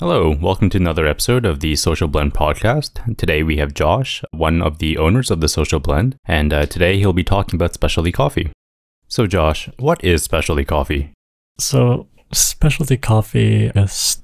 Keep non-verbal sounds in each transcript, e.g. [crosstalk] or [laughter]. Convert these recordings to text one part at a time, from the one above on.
Hello, welcome to another episode of the Social Blend podcast. Today we have Josh, one of the owners of the Social Blend, and uh, today he'll be talking about specialty coffee. So, Josh, what is specialty coffee? So, specialty coffee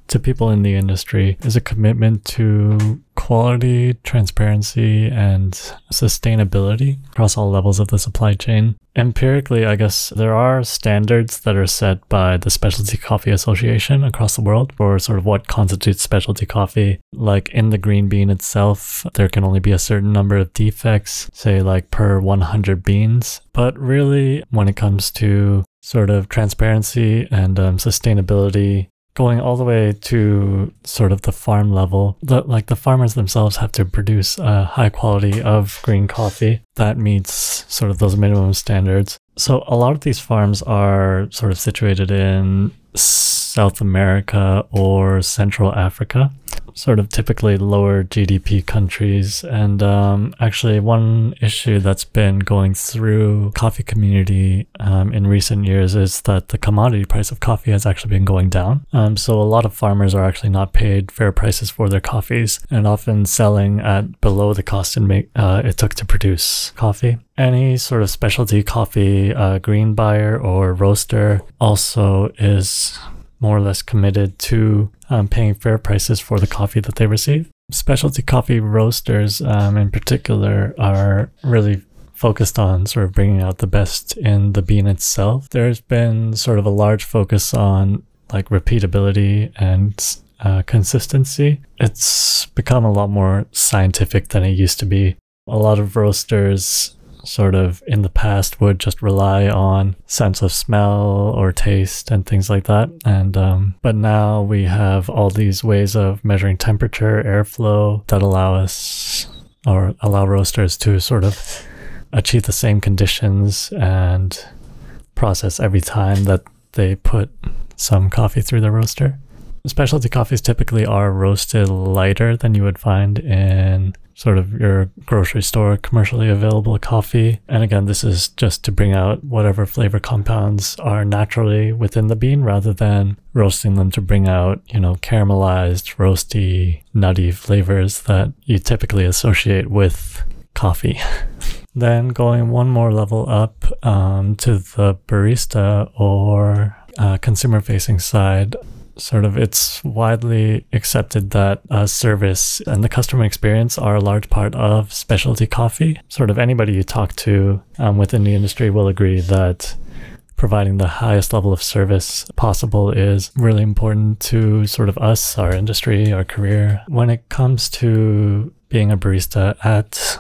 to people in the industry is a commitment to quality, transparency, and sustainability across all levels of the supply chain. Empirically, I guess there are standards that are set by the Specialty Coffee Association across the world for sort of what constitutes specialty coffee. Like in the green bean itself, there can only be a certain number of defects, say like per 100 beans. But really, when it comes to sort of transparency and um, sustainability going all the way to sort of the farm level. The, like the farmers themselves have to produce a high quality of green coffee that meets sort of those minimum standards. So a lot of these farms are sort of situated in South America or Central Africa, sort of typically lower GDP countries. And um, actually, one issue that's been going through coffee community um, in recent years is that the commodity price of coffee has actually been going down. Um, so a lot of farmers are actually not paid fair prices for their coffees and often selling at below the cost make, uh, it took to produce coffee any sort of specialty coffee uh, green buyer or roaster also is more or less committed to um, paying fair prices for the coffee that they receive. Specialty coffee roasters, um, in particular, are really focused on sort of bringing out the best in the bean itself. There's been sort of a large focus on like repeatability and uh, consistency. It's become a lot more scientific than it used to be. A lot of roasters sort of in the past would just rely on sense of smell or taste and things like that. And um, but now we have all these ways of measuring temperature, airflow that allow us or allow roasters to sort of achieve the same conditions and process every time that they put some coffee through the roaster. Specialty coffees typically are roasted lighter than you would find in sort of your grocery store commercially available coffee. And again, this is just to bring out whatever flavor compounds are naturally within the bean rather than roasting them to bring out, you know, caramelized, roasty, nutty flavors that you typically associate with coffee. [laughs] then going one more level up um, to the barista or uh, consumer facing side, sort of it's widely accepted that uh, service and the customer experience are a large part of specialty coffee. Sort of anybody you talk to um, within the industry will agree that providing the highest level of service possible is really important to sort of us, our industry, our career. When it comes to being a barista at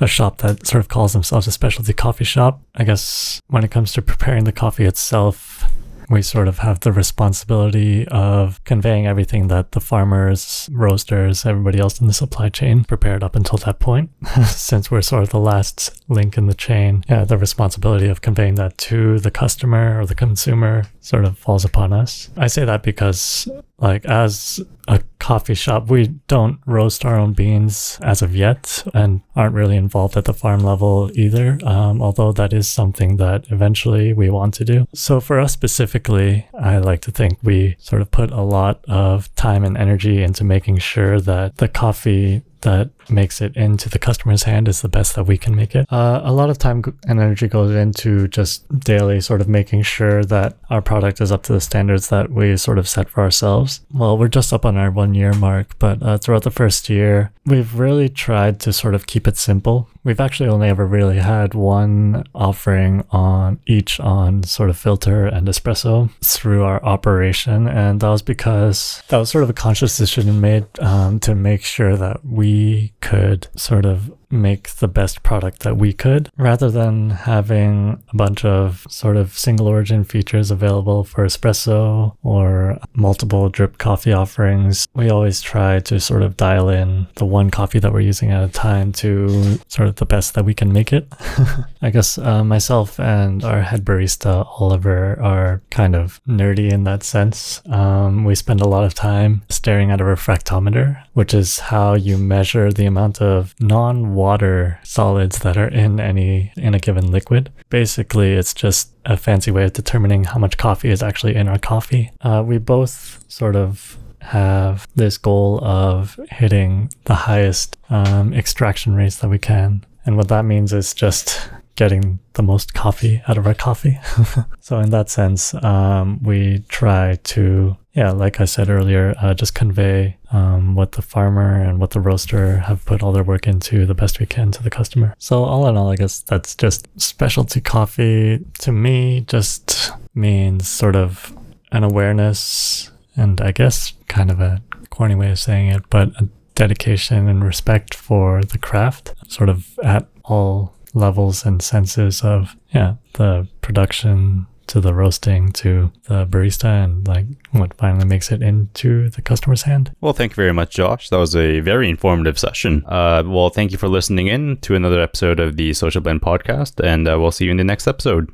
a shop that sort of calls themselves a specialty coffee shop, I guess when it comes to preparing the coffee itself, we sort of have the responsibility of conveying everything that the farmers, roasters, everybody else in the supply chain prepared up until that point. [laughs] Since we're sort of the last link in the chain, yeah, the responsibility of conveying that to the customer or the consumer sort of falls upon us. I say that because like as a coffee shop, we don't roast our own beans as of yet and aren't really involved at the farm level either, um, although that is something that eventually we want to do. So for us specifically, I like to think we sort of put a lot of time and energy into making sure that the coffee that makes it into the customer's hand is the best that we can make it. Uh, a lot of time and energy goes into just daily sort of making sure that our product is up to the standards that we sort of set for ourselves. Well, we're just up on our one year mark, but uh, throughout the first year, we've really tried to sort of keep it simple. We've actually only ever really had one offering on each on sort of filter and espresso through our operation. And that was because that was sort of a conscious decision made um, to make sure that we could sort of make the best product that we could rather than having a bunch of sort of single origin features available for espresso or multiple drip coffee offerings. We always try to sort of dial in the one coffee that we're using at a time to sort of the best that we can make it. [laughs] I guess uh, myself and our head barista, Oliver, are kind of nerdy in that sense. Um, we spend a lot of time staring at a refractometer, which is how you measure the amount of non water solids that are in any in a given liquid. Basically, it's just a fancy way of determining how much coffee is actually in our coffee. Uh, we both sort of have this goal of hitting the highest um, extraction rates that we can. And what that means is just getting the most coffee out of our coffee. [laughs] so in that sense, um, we try to, yeah, like I said earlier, uh, just convey um, what the farmer and what the roaster have put all their work into the best we can to the customer. So all in all, I guess that's just specialty coffee to me just means sort of an awareness and I guess kind of a corny way of saying it, but a dedication and respect for the craft, sort of at all levels and senses of yeah the production to the roasting to the barista and like what finally makes it into the customer's hand. Well, thank you very much, Josh. That was a very informative session. Uh, well, thank you for listening in to another episode of the Social Blend podcast, and uh, we'll see you in the next episode.